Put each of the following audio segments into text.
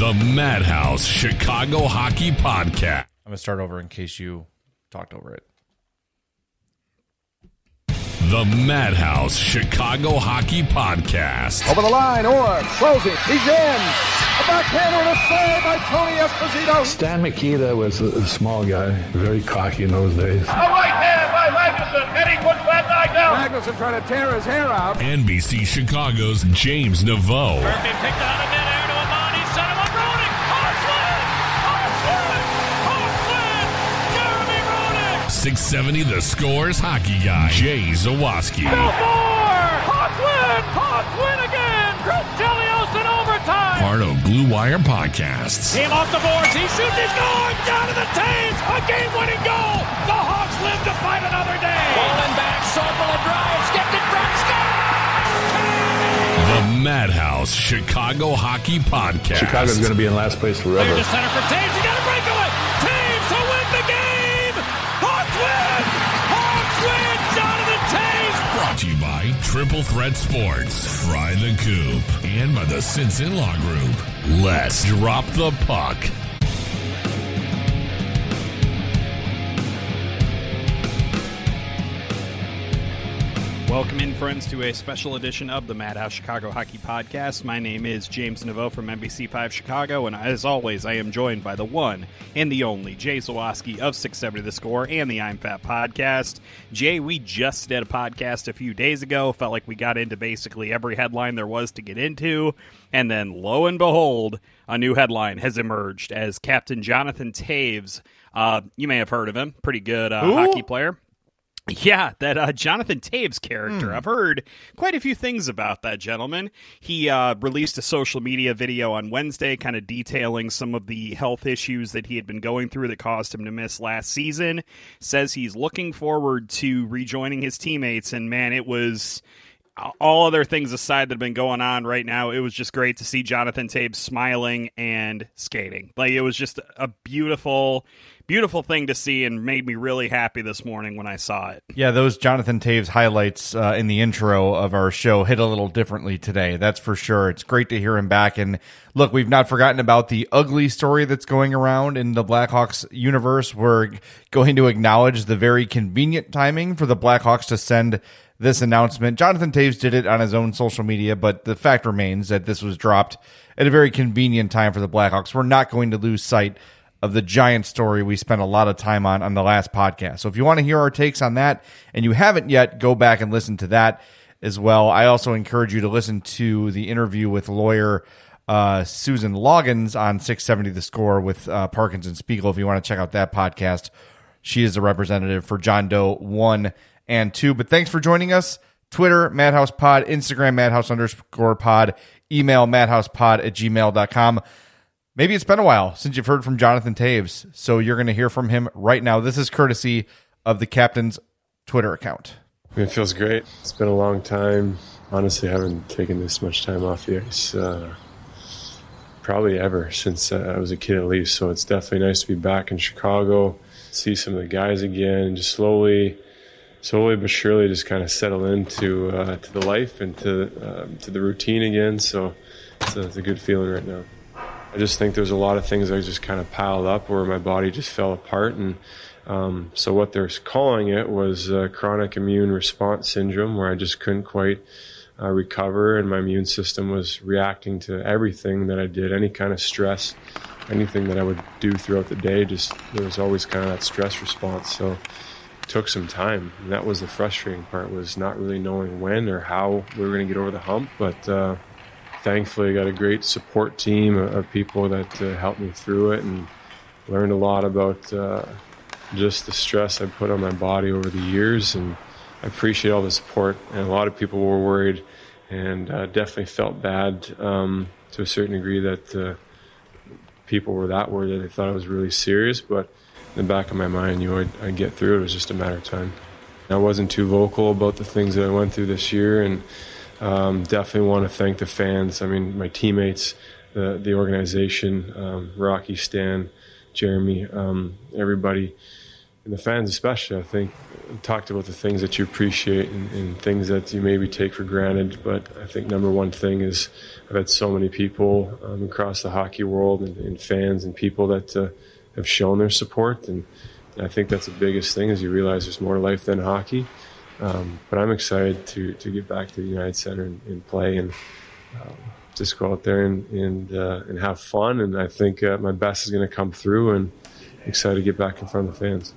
Okay. The Madhouse Chicago Hockey Podcast. I'm going to start over in case you talked over it. The Madhouse Chicago Hockey Podcast. Over the line, Orr throws it. He's in. A backhander and a save by Tony Esposito. Stan Mikita was a, a small guy, very cocky in those days. A right hand by Magnuson, and he puts that guy down. Magnuson trying to tear his hair out. NBC Chicago's James Neveau. Murphy picked out of midair 670 The Scores hockey guy, Jay Zawaski. Belfour! Hawks win! Hawks win again! Chris Chelios in overtime! Part of Blue Wire Podcasts. Team off the boards, he shoots, he scores! Down to the Toews! A game-winning goal! The Hawks live to fight another day! Bowling back, Sokol drives, gets it back, The Madhouse Chicago Hockey Podcast. Chicago's going to be in last place forever. Triple Threat Sports, Fry the Coop, and by the Sinson Law Group. Let's drop the puck. Welcome in, friends, to a special edition of the Madhouse Chicago Hockey Podcast. My name is James Neveau from NBC5 Chicago, and as always, I am joined by the one and the only Jay Zawaski of 670 The Score and the I'm Fat Podcast. Jay, we just did a podcast a few days ago. Felt like we got into basically every headline there was to get into, and then lo and behold, a new headline has emerged as Captain Jonathan Toews. Uh, you may have heard of him, pretty good uh, hockey player. Yeah, that uh, Jonathan Toews character. I've heard quite a few things about that gentleman. He uh, released a social media video on Wednesday, kind of detailing some of the health issues that he had been going through that caused him to miss last season. Says he's looking forward to rejoining his teammates, and man, it was all other things aside that have been going on right now, it was just great to see Jonathan Toews smiling and skating. Like it was just a beautiful, beautiful thing to see, and made me really happy this morning when I saw it. Yeah, those Jonathan Toews highlights uh, in the intro of our show hit a little differently today. That's for sure. It's great to hear him back. And look, we've not forgotten about the ugly story that's going around in the Blackhawks universe. We're going to acknowledge the very convenient timing for the Blackhawks to send this announcement. Jonathan Toews did it on his own social media, but the fact remains that this was dropped at a very convenient time for the Blackhawks. We're not going to lose sight of the giant story we spent a lot of time on on the last podcast. So if you want to hear our takes on that and you haven't yet, go back and listen to that as well. I also encourage you to listen to the interview with lawyer uh, Susan Loggans on 670 The Score with uh, Parkins and Spiegel if you want to check out that podcast. She is a representative for John Doe 1 and 2. But thanks for joining us. Twitter, Madhouse Pod, Instagram, Madhouse underscore pod, email madhousepod at gmail.com. Maybe it's been a while since you've heard from Jonathan Toews, so you're going to hear from him right now. This is courtesy of the captain's Twitter account. It feels great. It's been a long time. Honestly, I haven't taken this much time off the ice uh, probably ever since uh, I was a kid at least. So it's definitely nice to be back in Chicago, see some of the guys again, and just slowly, slowly but surely, just kind of settle into uh, to the life and to um, to the routine again. So it's a, it's a good feeling right now. I just think there's a lot of things that just kind of piled up where my body just fell apart. And um, so what they're calling it was uh, chronic immune response syndrome, where I just couldn't quite uh, recover, and my immune system was reacting to everything that I did, any kind of stress anything that I would do throughout the day, just there was always kind of that stress response. So it took some time. And that was the frustrating part was not really knowing when or how we were going to get over the hump. But uh, thankfully, I got a great support team of people that uh, helped me through it and learned a lot about uh, just the stress I put on my body over the years. And I appreciate all the support. And a lot of people were worried and uh, definitely felt bad um, to a certain degree that uh, people were that worried that they thought it was really serious. But in the back of my mind, you know, I'd, I'd get through it. It was just a matter of time. I wasn't too vocal about the things that I went through this year, and um, definitely want to thank the fans. I mean, my teammates, the the organization, um, Rocky, Stan, Jeremy, um, everybody, and the fans especially. I think talked about the things that you appreciate and, and, things that you maybe take for granted. But I think number one thing is I've had so many people um, across the hockey world and, and, fans and people that uh, have shown their support, and I think that's the biggest thing is you realize there's more life than hockey. Um, but I'm excited to to get back to the United Center and, and play and. Um, just go out there and and, uh, and have fun, and I think uh, my best is going to come through, and excited to get back in front of the fans.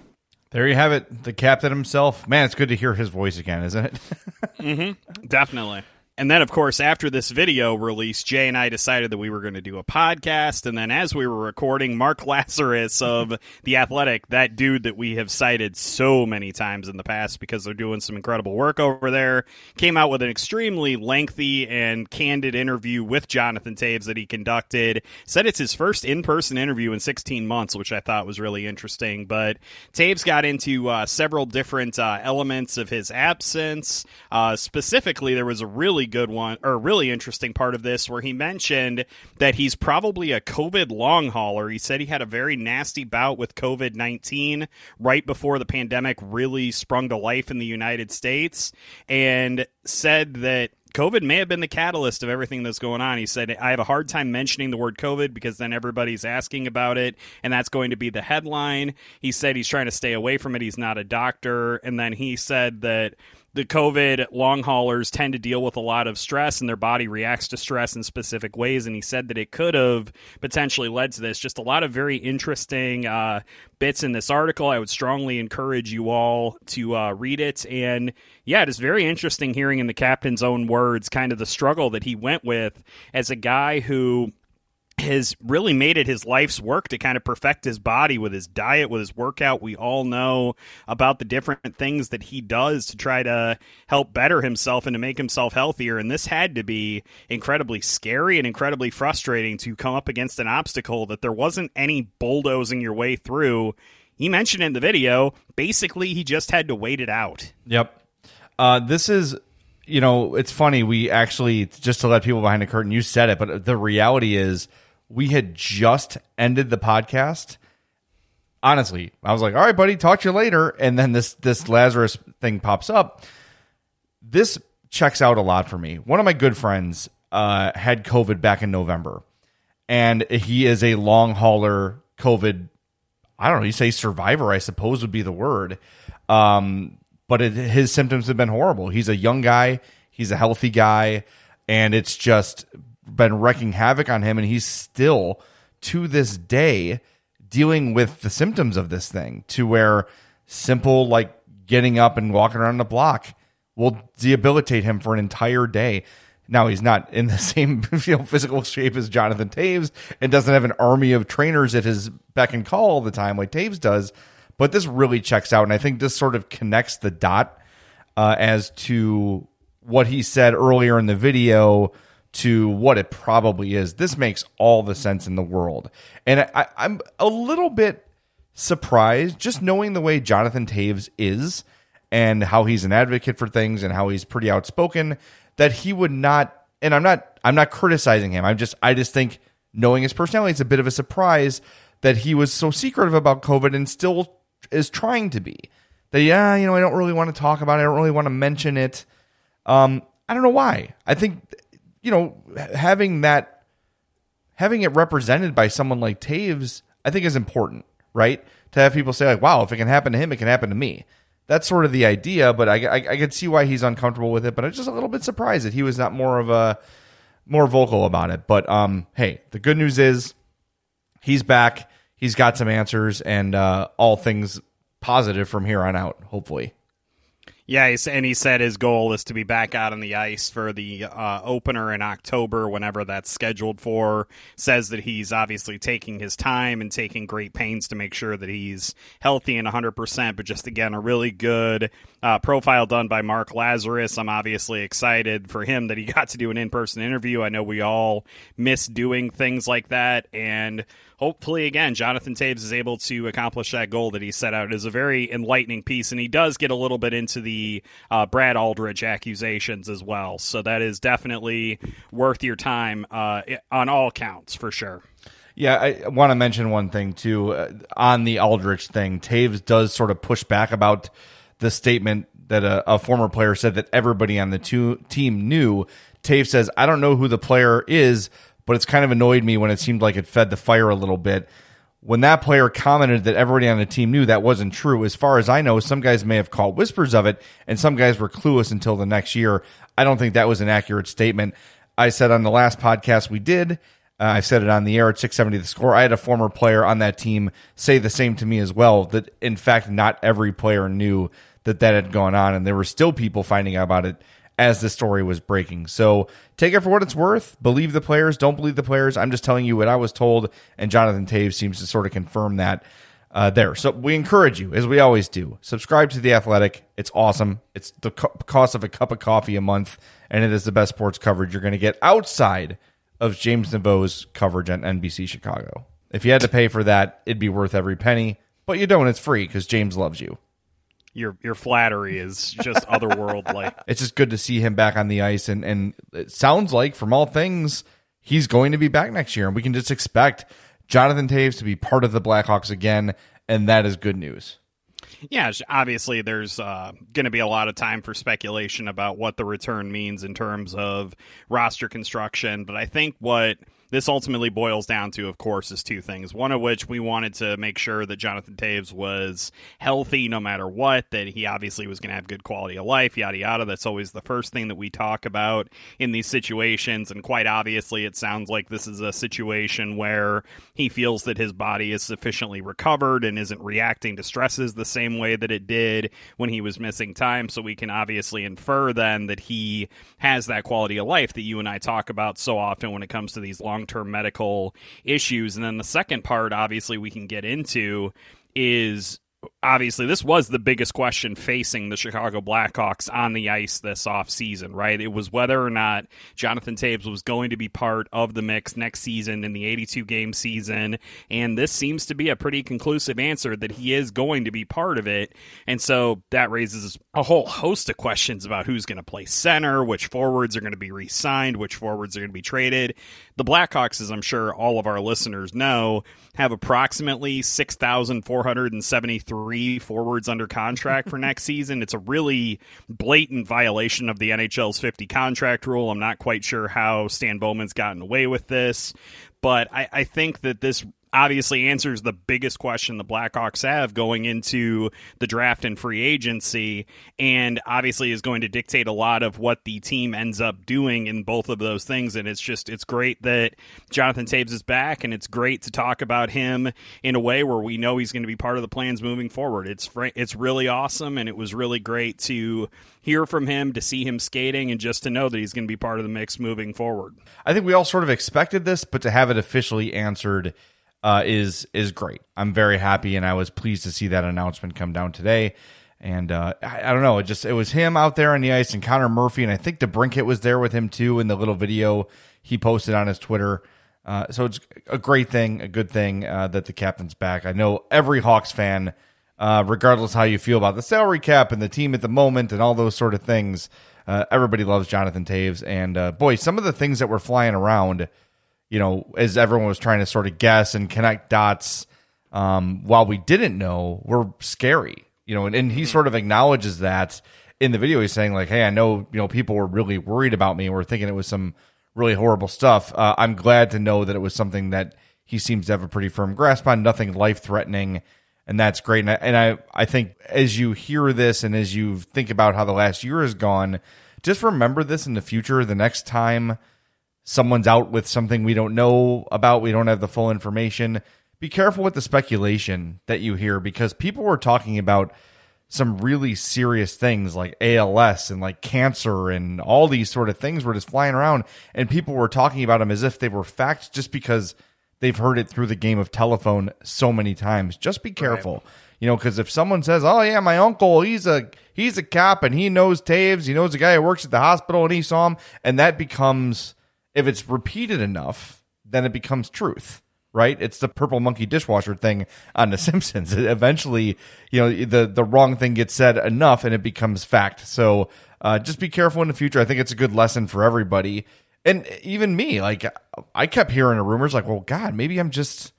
There you have it, the captain himself. Man, it's good to hear his voice again, isn't it? mm-hmm. Definitely. And then, of course, after this video release, Jay and I decided that we were going to do a podcast. And then, as we were recording, Mark Lazerus of The Athletic, that dude that we have cited so many times in the past because they're doing some incredible work over there, came out with an extremely lengthy and candid interview with Jonathan Toews that he conducted. Said it's his first in person interview in 16 months, which I thought was really interesting. But Toews got into uh, several different uh, elements of his absence. Uh, specifically, there was a really good one or really interesting part of this where he mentioned that he's probably a COVID long hauler. He said he had a very nasty bout with COVID 19 right before the pandemic really sprung to life in the United States and said that COVID may have been the catalyst of everything that's going on. He said, I have a hard time mentioning the word COVID because then everybody's asking about it, and that's going to be the headline. He said he's trying to stay away from it. He's not a doctor. And then he said that the COVID long haulers tend to deal with a lot of stress and their body reacts to stress in specific ways. And he said that it could have potentially led to this. Just a lot of very interesting uh, bits in this article. I would strongly encourage you all to uh, read it. And yeah, it is very interesting hearing in the captain's own words kind of the struggle that he went with as a guy who has really made it his life's work to kind of perfect his body with his diet, with his workout. We all know about the different things that he does to try to help better himself and to make himself healthier. And this had to be incredibly scary and incredibly frustrating to come up against an obstacle that there wasn't any bulldozing your way through. He mentioned in the video, basically, he just had to wait it out. Yep. Uh, this is you know, it's funny. We actually, just to let people behind the curtain, you said it, but the reality is we had just ended the podcast. Honestly, I was like, "All right, buddy, talk to you later." And then this this Lazerus thing pops up. This checks out a lot for me. One of my good friends uh, had COVID back in November, and he is a long hauler COVID. I don't know. You say survivor, I suppose would be the word. Um, but it, his symptoms have been horrible. He's a young guy. He's a healthy guy, and it's just been wreaking havoc on him, and he's still to this day dealing with the symptoms of this thing. To where simple like getting up and walking around the block will debilitate him for an entire day. Now he's not in the same you know, physical shape as Jonathan Toews and doesn't have an army of trainers at his beck and call all the time like Toews does. But this really checks out, and I think this sort of connects the dot uh, as to what he said earlier in the video to what it probably is. This makes all the sense in the world. And I, I'm a little bit surprised just knowing the way Jonathan Toews is and how he's an advocate for things and how he's pretty outspoken that he would not and I'm not I'm not criticizing him. I'm just I just think knowing his personality it's a bit of a surprise that he was so secretive about COVID and still is trying to be. That yeah, you know, I don't really want to talk about it. I don't really want to mention it. Um, I don't know why. I think you know, having that, having it represented by someone like Toews, I think is important, right? To have people say like, "Wow, if it can happen to him, it can happen to me." That's sort of the idea, but I, I, I could see why he's uncomfortable with it. But I'm just a little bit surprised that he was not more of a more vocal about it. But um, hey, the good news is he's back. He's got some answers, and uh, all things positive from here on out. Hopefully. Yeah, and he said his goal is to be back out on the ice for the uh, opener in October, whenever that's scheduled for. Says that he's obviously taking his time and taking great pains to make sure that he's healthy and 100%, but just again, a really good uh, profile done by Mark Lazerus. I'm obviously excited for him that he got to do an in person interview. I know we all miss doing things like that, and hopefully, again, Jonathan Toews is able to accomplish that goal that he set out. It is a very enlightening piece, and he does get a little bit into the uh, Brad Aldrich accusations as well. So that is definitely worth your time uh, on all counts for sure. Yeah, I want to mention one thing too uh, on the Aldrich thing. Toews does sort of push back about the statement that a, a former player said that everybody on the two, team knew. Toews says, "I don't know who the player is." But it's kind of annoyed me when it seemed like it fed the fire a little bit. When that player commented that everybody on the team knew that wasn't true, as far as I know, some guys may have caught whispers of it, and some guys were clueless until the next year. I don't think that was an accurate statement. I said on the last podcast we did, uh, I said it on the air at 670 the score. I had a former player on that team say the same to me as well, that in fact, not every player knew that that had gone on, and there were still people finding out about it as the story was breaking. So take it for what it's worth. Believe the players, don't believe the players. I'm just telling you what I was told, and Jonathan Toews seems to sort of confirm that uh, there. So we encourage you, as we always do, subscribe to The Athletic. It's awesome. It's the co- cost of a cup of coffee a month, and it is the best sports coverage you're going to get outside of James Neveau's coverage on NBC Chicago. If you had to pay for that, it'd be worth every penny, but you don't. It's free because James loves you your your flattery is just otherworldly. It's just good to see him back on the ice, and and it sounds like from all things he's going to be back next year, and we can just expect Jonathan Toews to be part of the Blackhawks again, and that is good news. Yeah, obviously, there's uh, going to be a lot of time for speculation about what the return means in terms of roster construction, but I think what this ultimately boils down to, of course, is two things. One of which we wanted to make sure that Jonathan Toews was healthy no matter what, that he obviously was going to have good quality of life, yada, yada. That's always the first thing that we talk about in these situations. And quite obviously, it sounds like this is a situation where he feels that his body is sufficiently recovered and isn't reacting to stresses the same way that it did when he was missing time. So we can obviously infer then that he has that quality of life that you and I talk about so often when it comes to these long long term medical issues. And then the second part, obviously, we can get into is obviously this was the biggest question facing the Chicago Blackhawks on the ice this offseason, right? It was whether or not Jonathan Toews was going to be part of the mix next season in the 82 game season. And this seems to be a pretty conclusive answer that he is going to be part of it. And so that raises a whole host of questions about who's going to play center, which forwards are going to be re signed, which forwards are going to be traded. The Blackhawks, as I'm sure all of our listeners know, have approximately 6,473 three forwards under contract for next season. It's a really blatant violation of the NHL's 50 contract rule. I'm not quite sure how Stan Bowman's gotten away with this, but I, I think that this obviously answers the biggest question the Blackhawks have going into the draft and free agency, and obviously is going to dictate a lot of what the team ends up doing in both of those things. And it's just it's great that Jonathan Toews is back, and it's great to talk about him in a way where we know he's going to be part of the plans moving forward. It's it's really awesome, and it was really great to hear from him, to see him skating, and just to know that he's going to be part of the mix moving forward. I think we all sort of expected this, but to have it officially answered uh, is is great. I'm very happy, and I was pleased to see that announcement come down today. And uh, I, I, don't know, it just it was him out there on the ice, and Connor Murphy, and I think DeBrincat was there with him too in the little video he posted on his Twitter. Uh, so it's a great thing, a good thing uh, that the captain's back. I know every Hawks fan, uh, regardless how you feel about the salary cap and the team at the moment and all those sort of things, uh, everybody loves Jonathan Toews. And uh, boy, some of the things that were flying around you know, as everyone was trying to sort of guess and connect dots, um, while we didn't know, were scary. You know, and, and he mm-hmm. sort of acknowledges that in the video. He's saying like, "Hey, I know you know people were really worried about me. We're thinking it was some really horrible stuff. Uh, I'm glad to know that it was something that he seems to have a pretty firm grasp on. Nothing life threatening." and that's great. And I, and I, I think as you hear this and as you think about how the last year has gone, just remember this in the future. The next time someone's out with something we don't know about, we don't have the full information. Be careful with the speculation that you hear because people were talking about some really serious things like ALS and like cancer and all these sort of things were just flying around and people were talking about them as if they were facts just because they've heard it through the game of telephone so many times. Just be careful. Right. You know, because if someone says, "Oh yeah, my uncle, he's a he's a cop and he knows Toews, he knows a guy who works at the hospital and he saw him," and that becomes if it's repeated enough, then it becomes truth right? It's the purple monkey dishwasher thing on The Simpsons. Eventually, you know, the the wrong thing gets said enough, and it becomes fact. So uh, just be careful in the future. I think it's a good lesson for everybody, and even me. Like I kept hearing the rumors, like, well, God, maybe I'm just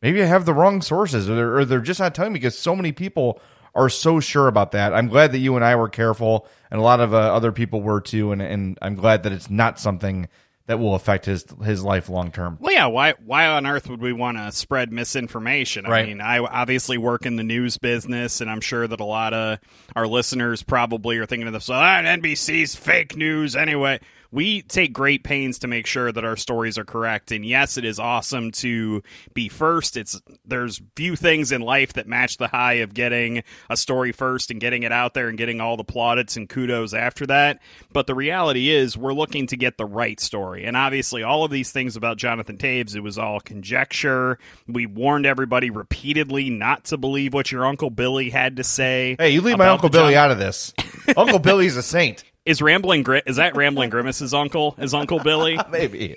maybe I have the wrong sources, or they're, or they're just not telling me because so many people are so sure about that. I'm glad that you and I were careful, and a lot of uh, other people were too, and and I'm glad that it's not something that will affect his his life long term. Well, yeah. Why why on earth would we want to spread misinformation? Right. I mean, I obviously work in the news business, and I'm sure that a lot of our listeners probably are thinking to themselves, "Ah, NBC's fake news." Anyway, we take great pains to make sure that our stories are correct. And yes, it is awesome to be first. It's there's few things in life that match the high of getting a story first and getting it out there and getting all the plaudits and kudos after that. But the reality is we're looking to get the right story. And obviously all of these things about Jonathan Toews, it was all conjecture. We warned everybody repeatedly not to believe what your Uncle Billy had to say. Hey, you leave my Uncle Billy John- out of this. Uncle Billy's a saint. Is Rambling Grit is that Rambling Grimace's uncle? Is Uncle Billy? Maybe.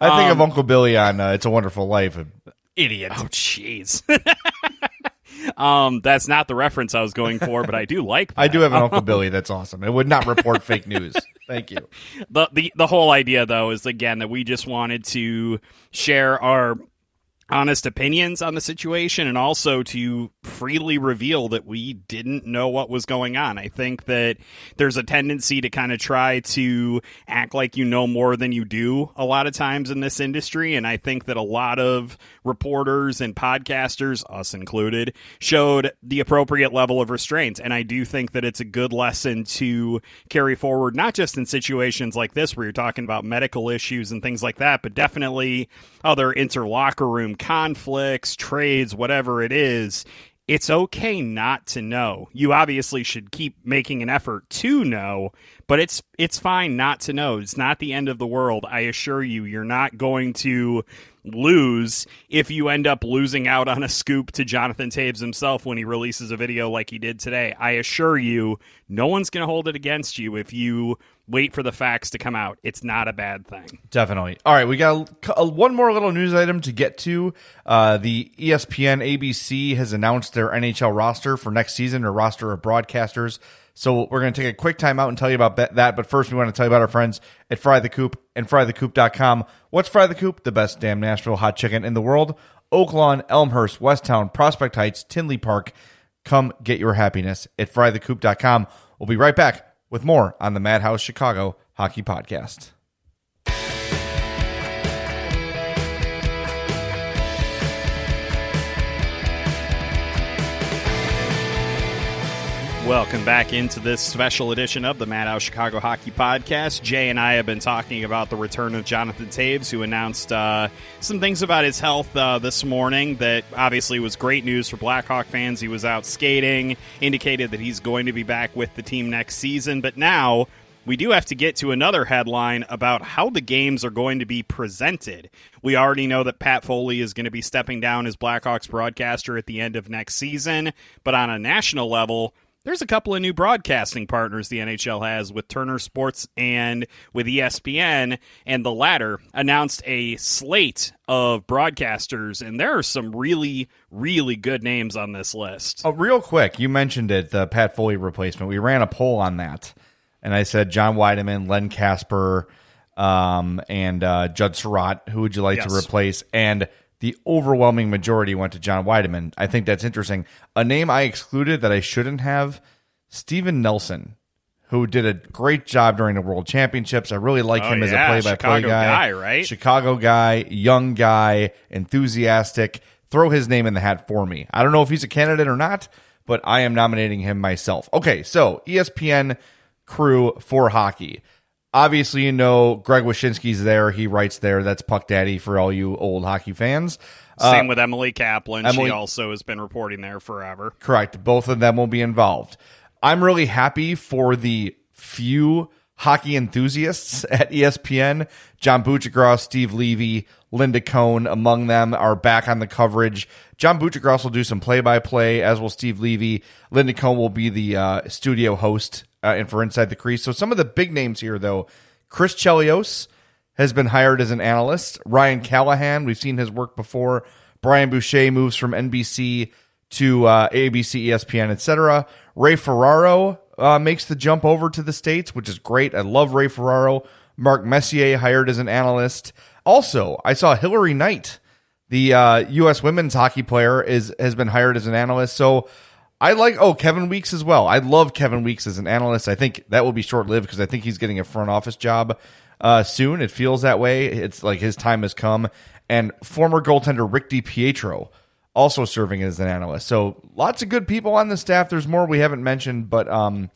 I think um, of Uncle Billy on uh, It's a Wonderful Life. Idiot. Oh, jeez. um, that's not the reference I was going for, but I do like. That. I do have an Uncle Billy. That's awesome. It would not report fake news. Thank you. The, the the whole idea though is again that we just wanted to share our honest opinions on the situation and also to freely reveal that we didn't know what was going on. I think that there's a tendency to kind of try to act like you know more than you do a lot of times in this industry. And I think that a lot of reporters and podcasters, us included, showed the appropriate level of restraint. And I do think that it's a good lesson to carry forward, not just in situations like this where you're talking about medical issues and things like that, but definitely other interlocker room conflicts, trades, whatever it is, it's okay not to know. You obviously should keep making an effort to know, but it's it's fine not to know. It's not the end of the world. I assure you, you're not going to lose if you end up losing out on a scoop to Jonathan Toews himself when he releases a video like he did today. I assure you, no one's going to hold it against you if you wait for the facts to come out. It's not a bad thing. Definitely. All right, we got a, a, one more little news item to get to. Uh, the ESPN ABC has announced their NHL roster for next season, or roster of broadcasters. So we're going to take a quick time out and tell you about that. But first, we want to tell you about our friends at Fry the Coop and FryTheCoop.com. What's Fry the Coop? The best damn Nashville hot chicken in the world. Oaklawn, Elmhurst, Westtown, Prospect Heights, Tinley Park. Come get your happiness at FryTheCoop.com. We'll be right back with more on the Madhouse Chicago Hockey Podcast. Welcome back into this special edition of the Madhouse Chicago Hockey Podcast. Jay and I have been talking about the return of Jonathan Toews, who announced uh, some things about his health uh, this morning that obviously was great news for Blackhawk fans. He was out skating, indicated that he's going to be back with the team next season, but now we do have to get to another headline about how the games are going to be presented. We already know that Pat Foley is going to be stepping down as Blackhawks broadcaster at the end of next season, but on a national level, there's a couple of new broadcasting partners the NHL has with Turner Sports and with ESPN, and the latter announced a slate of broadcasters, and there are some really, really good names on this list. Oh, real quick, you mentioned it, the Pat Foley replacement. We ran a poll on that, and I said John Wiedeman, Len Casper, um, and uh, Judd Sirott. Who would you like yes. to replace? And the overwhelming majority went to John Wiedeman. I think that's interesting. A name I excluded that I shouldn't have, Steven Nelson, who did a great job during the World Championships. I really like oh, him yeah. as a play-by-play guy. guy, right? Chicago guy, young guy, enthusiastic. Throw his name in the hat for me. I don't know if he's a candidate or not, but I am nominating him myself. Okay, so ESPN crew for hockey. Obviously, you know Greg Wyshynski's there. He writes there. That's Puck Daddy for all you old hockey fans. Same uh, with Emily Kaplan. Emily, she also has been reporting there forever. Correct. Both of them will be involved. I'm really happy for the few hockey enthusiasts at ESPN. John Buccigross, Steve Levy, Linda Cohn, among them, are back on the coverage. John Buccigross will do some play-by-play, as will Steve Levy. Linda Cohn will be the uh, studio host uh, and for Inside the Crease. So some of the big names here, though, Chris Chelios has been hired as an analyst. Ryan Callahan, we've seen his work before. Brian Boucher moves from NBC to uh, ABC, ESPN, etc. Ray Ferraro uh, makes the jump over to the States, which is great. I love Ray Ferraro. Mark Messier hired as an analyst. Also, I saw Hilary Knight, the uh, U.S. women's hockey player, is has been hired as an analyst. So I like oh Kevin Weeks as well. I love Kevin Weeks as an analyst. I think that will be short lived because I think he's getting a front office job uh, soon. It feels that way. It's like his time has come. And former goaltender Rick DiPietro also serving as an analyst. So lots of good people on the staff. There's more we haven't mentioned, but um,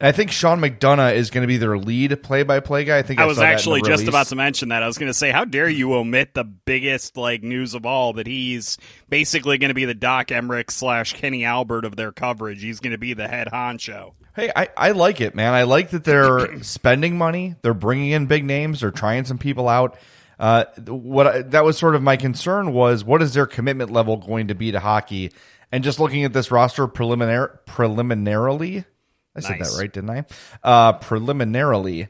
and I think Sean McDonough is going to be their lead play-by-play guy. I think I, I was actually just about to mention that. I was going to say, how dare you omit the biggest like news of all that he's basically going to be the Doc Emrick slash Kenny Albert of their coverage. He's going to be the head honcho. Hey, I, I like it, man. I like that they're spending money. They're bringing in big names. They're trying some people out. Uh, what I, that was sort of my concern was what is their commitment level going to be to hockey? And just looking at this roster preliminary preliminarily, I said that right, didn't I? Uh, preliminarily,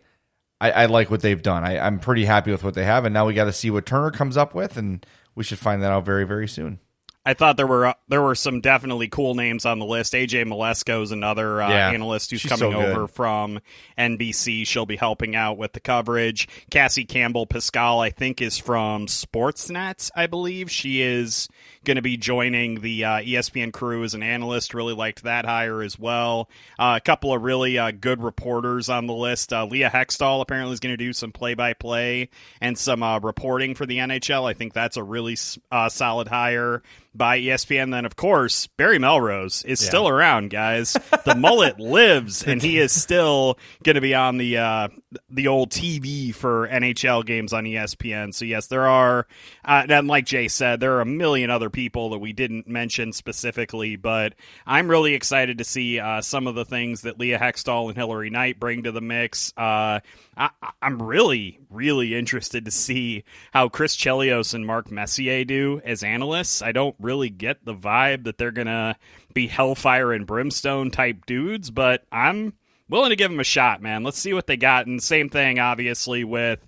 I, I, like what they've done. I, I'm pretty happy with what they have, and now we got to see what Turner comes up with, and we should find that out very, very soon. I thought there were uh, there were some definitely cool names on the list. AJ Mleczko is another uh, yeah, analyst who's coming so over from NBC. She'll be helping out with the coverage. Cassie Campbell Pascall, I think, is from Sportsnet. I believe she is going to be joining the uh, ESPN crew as an analyst. Really liked that hire as well. Uh, a couple of really uh, good reporters on the list. Uh, Leah Hextall apparently is going to do some play by play and some uh, reporting for the NHL. I think that's a really uh, solid hire by ESPN. Then, of course, Barry Melrose is yeah. still around, guys. The mullet lives, and he is still going to be on the uh, the old TV for NHL games on ESPN. So, yes, there are, uh, and like Jay said, there are a million other people that we didn't mention specifically, but I'm really excited to see uh, some of the things that Leah Hextall and Hilary Knight bring to the mix. Uh, I, am really, really interested to see how Chris Chelios and Mark Messier do as analysts. I don't really get the vibe that they're gonna be hellfire and brimstone type dudes, but I'm willing to give him a shot, man. Let's see what they got. And same thing, obviously, with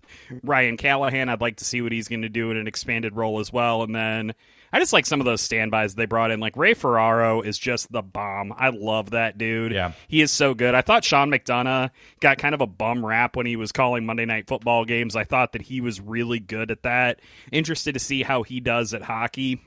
Ryan Callahan. I'd like to see what he's going to do in an expanded role as well. And then I just like some of those standbys they brought in. Like Ray Ferraro is just the bomb. I love that dude. Yeah. He is so good. I thought Sean McDonough got kind of a bum rap when he was calling Monday night football games. I thought that he was really good at that. Interested to see how he does at hockey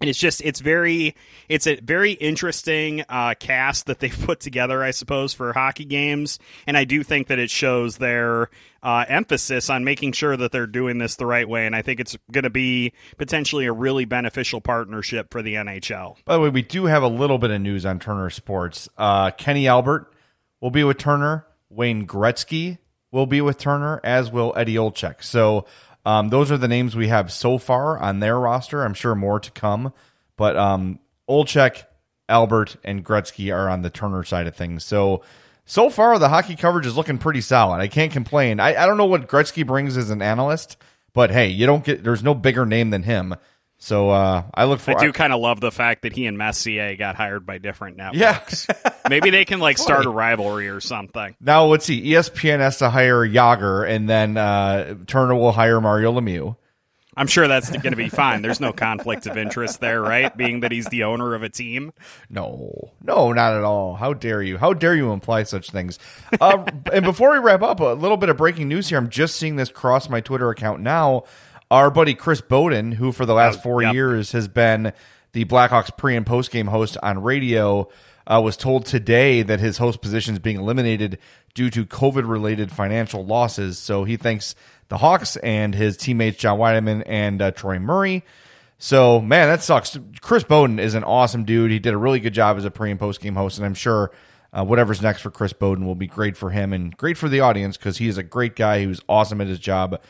and it's just it's very it's a very interesting uh, cast that they've put together i suppose for hockey games. And i do think that it shows their uh, emphasis on making sure that they're doing this the right way. And i think it's going to be potentially a really beneficial partnership for the nhl by the way we do have a little bit of news on turner sports. Uh, kenny albert will be with turner. Wayne gretzky will be with turner as will eddie olczyk so um, those are the names we have so far on their roster. I'm sure more to come, but um, Olczyk, Albert, and Gretzky are on the Turner side of things. So so far the hockey coverage is looking pretty solid. I can't complain. I, I don't know what Gretzky brings as an analyst, but hey, you don't get there's no bigger name than him. So uh, I look for. I do kind of love the fact that he and Messier got hired by different networks. Yeah. Maybe they can like start a rivalry or something. Now let's see. ESPN has to hire Jagr, and then uh, Turner will hire Mario Lemieux. I'm sure that's going to be fine. There's no conflict of interest there, right? Being that he's the owner of a team. No, no, not at all. How dare you? How dare you imply such things? Uh, and before we wrap up, a little bit of breaking news here. I'm just seeing this cross my Twitter account now our buddy Chris Bowden, who for the last four yep. years has been the Blackhawks pre and post game host on radio, uh, was told today that his host position is being eliminated due to COVID related financial losses. So he thanks the Hawks and his teammates John Wiedeman and uh, Troy Murray. So man, that sucks. Chris Bowden is an awesome dude. He did a really good job as a pre and post game host, and I'm sure uh, whatever's next for Chris Bowden will be great for him and great for the audience because he is a great guy. He was awesome at his job.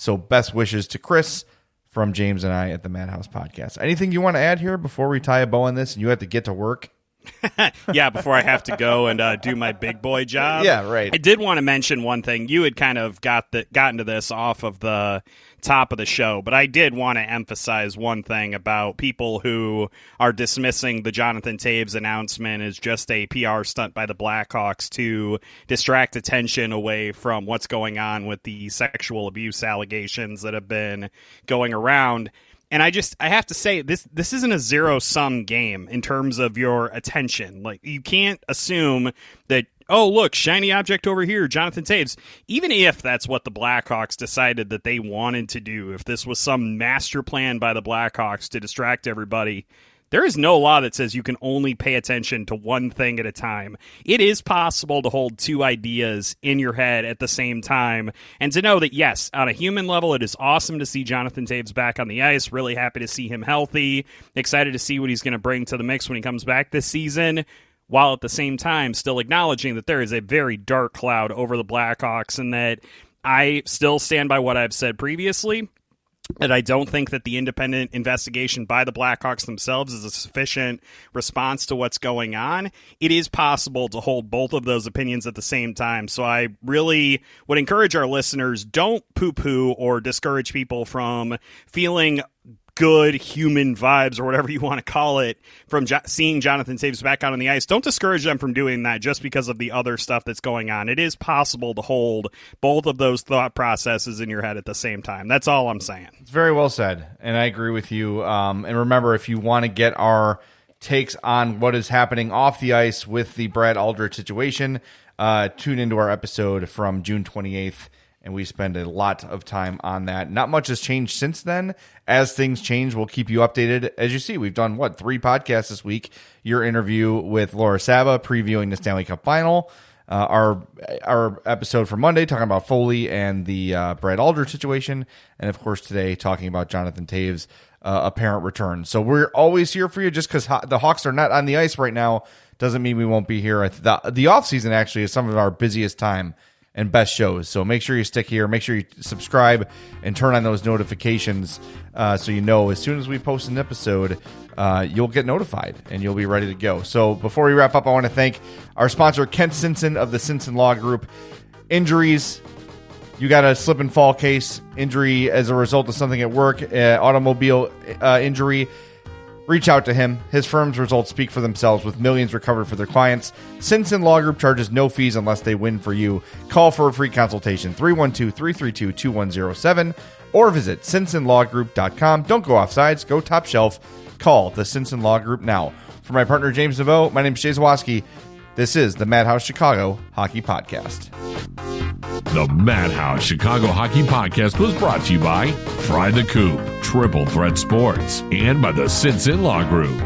So, best wishes to Chris from James and I at the Madhouse Podcast. Anything you want to add here before we tie a bow on this and you have to get to work? yeah, before I have to go and uh, do my big boy job. Yeah, right. I did want to mention one thing. You had kind of got the gotten to this off of the top of the show, but I did want to emphasize one thing about people who are dismissing the Jonathan Toews announcement as just a PR stunt by the Blackhawks to distract attention away from what's going on with the sexual abuse allegations that have been going around and I just I have to say this this isn't a zero sum game in terms of your attention. Like you can't assume that oh look shiny object over here Jonathan Toews. Even if that's what the Blackhawks decided that they wanted to do, if this was some master plan by the Blackhawks to distract everybody, there is no law that says you can only pay attention to one thing at a time. It is possible to hold two ideas in your head at the same time and to know that, yes, on a human level, it is awesome to see Jonathan Toews back on the ice. Really happy to see him healthy. Excited to see what he's going to bring to the mix when he comes back this season while at the same time still acknowledging that there is a very dark cloud over the Blackhawks and that I still stand by what I've said previously that I don't think that the independent investigation by the Blackhawks themselves is a sufficient response to what's going on. It is possible to hold both of those opinions at the same time. So I really would encourage our listeners don't poo poo or discourage people from feeling good human vibes or whatever you want to call it from jo- seeing Jonathan Toews back out on the ice. Don't discourage them from doing that just because of the other stuff that's going on. It is possible to hold both of those thought processes in your head at the same time. That's all I'm saying. It's very well said, and I agree with you. Um, and remember, if you want to get our takes on what is happening off the ice with the Brad Aldrich situation, uh, tune into our episode from June 28th and we spend a lot of time on that. Not much has changed since then. As things change, we'll keep you updated. As you see, we've done what three podcasts this week. Your interview with Laura Saba previewing the Stanley Cup Final. Uh, our our episode for Monday talking about Foley and the uh, Brad Aldrich situation, and of course today talking about Jonathan Toews' uh, apparent return. So we're always here for you. Just because ho- the Hawks are not on the ice right now doesn't mean we won't be here. The the off season actually is some of our busiest time and best shows. So make sure you stick here. Make sure you subscribe and turn on those notifications uh, so you know as soon as we post an episode, uh, you'll get notified and you'll be ready to go. So before we wrap up, I want to thank our sponsor, Kent Sinson of the Sinson Law Group. Injuries. You got a slip and fall case injury as a result of something at work, uh, automobile uh, injury Reach out to him. His firm's results speak for themselves with millions recovered for their clients. Sinson Law Group charges no fees unless they win for you. Call for a free consultation 312 332 2107 or visit sinsonlawgroup.com. Don't go off sides, go top shelf. Call the Sinson Law Group now. For my partner James Neveau, my name is Jay Zawaski. This is the Madhouse Chicago Hockey Podcast. The Madhouse Chicago Hockey Podcast was brought to you by Fry the Coop, Triple Threat Sports, and by the Sinson Law Group.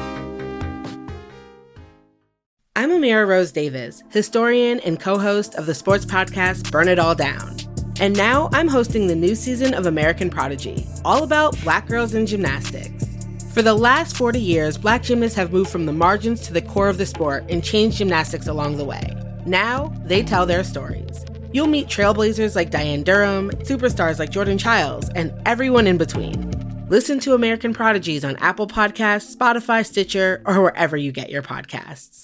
I'm Amira Rose Davis, historian and co host of the sports podcast Burn It All Down. And now I'm hosting the new season of American Prodigy, all about black girls in gymnastics. For the last 40 years, black gymnasts have moved from the margins to the core of the sport and changed gymnastics along the way. Now, they tell their stories. You'll meet trailblazers like Diane Durham, superstars like Jordan Chiles, and everyone in between. Listen to American Prodigies on Apple Podcasts, Spotify, Stitcher, or wherever you get your podcasts.